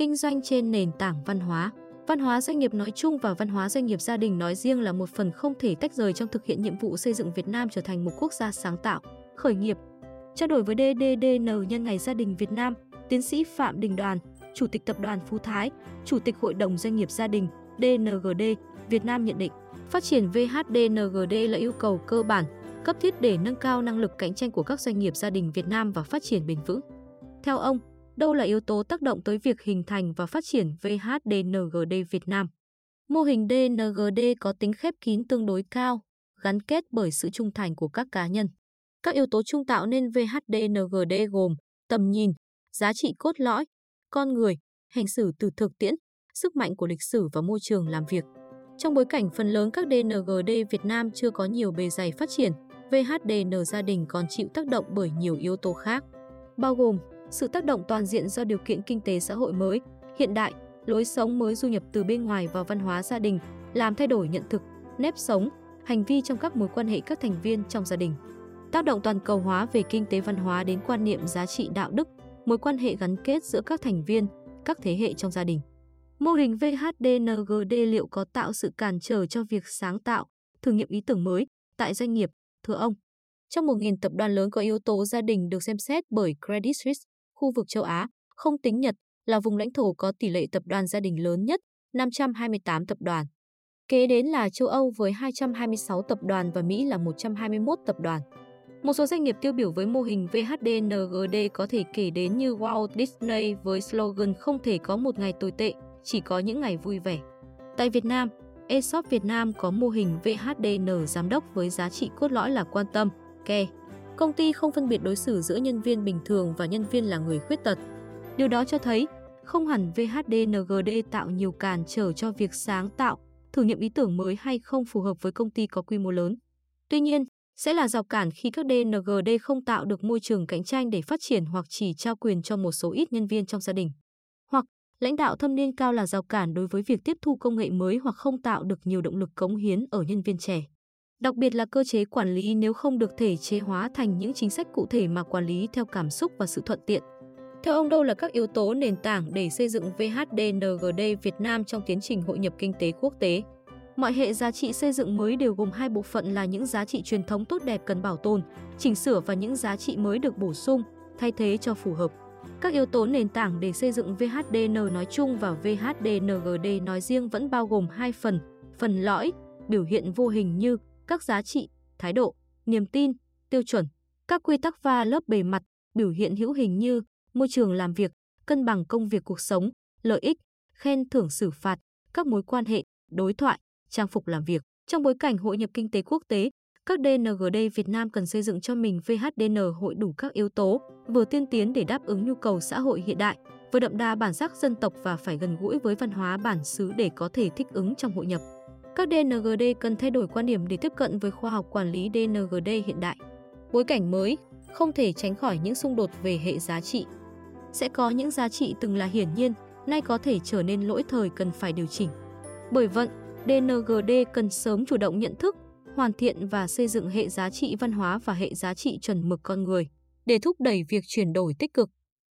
kinh doanh trên nền tảng văn hóa. Văn hóa doanh nghiệp nói chung và văn hóa doanh nghiệp gia đình nói riêng là một phần không thể tách rời trong thực hiện nhiệm vụ xây dựng Việt Nam trở thành một quốc gia sáng tạo, khởi nghiệp. Trao đổi với DDDN nhân ngày gia đình Việt Nam, tiến sĩ Phạm Đình Đoàn, Chủ tịch Tập đoàn Phú Thái, Chủ tịch Hội đồng Doanh nghiệp Gia đình DNGD Việt Nam nhận định, phát triển VHDNGD là yêu cầu cơ bản, cấp thiết để nâng cao năng lực cạnh tranh của các doanh nghiệp gia đình Việt Nam và phát triển bền vững. Theo ông, đâu là yếu tố tác động tới việc hình thành và phát triển VHDNGD Việt Nam? Mô hình DNGD có tính khép kín tương đối cao, gắn kết bởi sự trung thành của các cá nhân. Các yếu tố trung tạo nên VHDNGD gồm tầm nhìn, giá trị cốt lõi, con người, hành xử từ thực tiễn, sức mạnh của lịch sử và môi trường làm việc. Trong bối cảnh phần lớn các DNGD Việt Nam chưa có nhiều bề dày phát triển, VHDN gia đình còn chịu tác động bởi nhiều yếu tố khác, bao gồm sự tác động toàn diện do điều kiện kinh tế xã hội mới, hiện đại, lối sống mới du nhập từ bên ngoài vào văn hóa gia đình, làm thay đổi nhận thức, nếp sống, hành vi trong các mối quan hệ các thành viên trong gia đình. Tác động toàn cầu hóa về kinh tế văn hóa đến quan niệm giá trị đạo đức, mối quan hệ gắn kết giữa các thành viên, các thế hệ trong gia đình. Mô hình VHDNGD liệu có tạo sự cản trở cho việc sáng tạo, thử nghiệm ý tưởng mới tại doanh nghiệp, thưa ông? Trong 1.000 tập đoàn lớn có yếu tố gia đình được xem xét bởi Credit Suisse, khu vực châu Á, không tính Nhật, là vùng lãnh thổ có tỷ lệ tập đoàn gia đình lớn nhất, 528 tập đoàn. Kế đến là châu Âu với 226 tập đoàn và Mỹ là 121 tập đoàn. Một số doanh nghiệp tiêu biểu với mô hình VHDNGD có thể kể đến như Walt Disney với slogan không thể có một ngày tồi tệ, chỉ có những ngày vui vẻ. Tại Việt Nam, ESOP Việt Nam có mô hình VHDN giám đốc với giá trị cốt lõi là quan tâm, care. Công ty không phân biệt đối xử giữa nhân viên bình thường và nhân viên là người khuyết tật. Điều đó cho thấy, không hẳn VHDNGD tạo nhiều cản trở cho việc sáng tạo, thử nghiệm ý tưởng mới hay không phù hợp với công ty có quy mô lớn. Tuy nhiên, sẽ là rào cản khi các DNGD không tạo được môi trường cạnh tranh để phát triển hoặc chỉ trao quyền cho một số ít nhân viên trong gia đình. Hoặc lãnh đạo thâm niên cao là rào cản đối với việc tiếp thu công nghệ mới hoặc không tạo được nhiều động lực cống hiến ở nhân viên trẻ. Đặc biệt là cơ chế quản lý nếu không được thể chế hóa thành những chính sách cụ thể mà quản lý theo cảm xúc và sự thuận tiện. Theo ông đâu là các yếu tố nền tảng để xây dựng VHDNGD Việt Nam trong tiến trình hội nhập kinh tế quốc tế? Mọi hệ giá trị xây dựng mới đều gồm hai bộ phận là những giá trị truyền thống tốt đẹp cần bảo tồn, chỉnh sửa và những giá trị mới được bổ sung, thay thế cho phù hợp. Các yếu tố nền tảng để xây dựng VHDN nói chung và VHDNGD nói riêng vẫn bao gồm hai phần, phần lõi, biểu hiện vô hình như các giá trị, thái độ, niềm tin, tiêu chuẩn, các quy tắc pha lớp bề mặt, biểu hiện hữu hình như môi trường làm việc, cân bằng công việc cuộc sống, lợi ích, khen thưởng xử phạt, các mối quan hệ, đối thoại, trang phục làm việc. Trong bối cảnh hội nhập kinh tế quốc tế, các DNGD Việt Nam cần xây dựng cho mình VHDN hội đủ các yếu tố, vừa tiên tiến để đáp ứng nhu cầu xã hội hiện đại, vừa đậm đà bản sắc dân tộc và phải gần gũi với văn hóa bản xứ để có thể thích ứng trong hội nhập. Các DNGD cần thay đổi quan điểm để tiếp cận với khoa học quản lý DNGD hiện đại. Bối cảnh mới, không thể tránh khỏi những xung đột về hệ giá trị. Sẽ có những giá trị từng là hiển nhiên, nay có thể trở nên lỗi thời cần phải điều chỉnh. Bởi vậy, DNGD cần sớm chủ động nhận thức, hoàn thiện và xây dựng hệ giá trị văn hóa và hệ giá trị chuẩn mực con người để thúc đẩy việc chuyển đổi tích cực.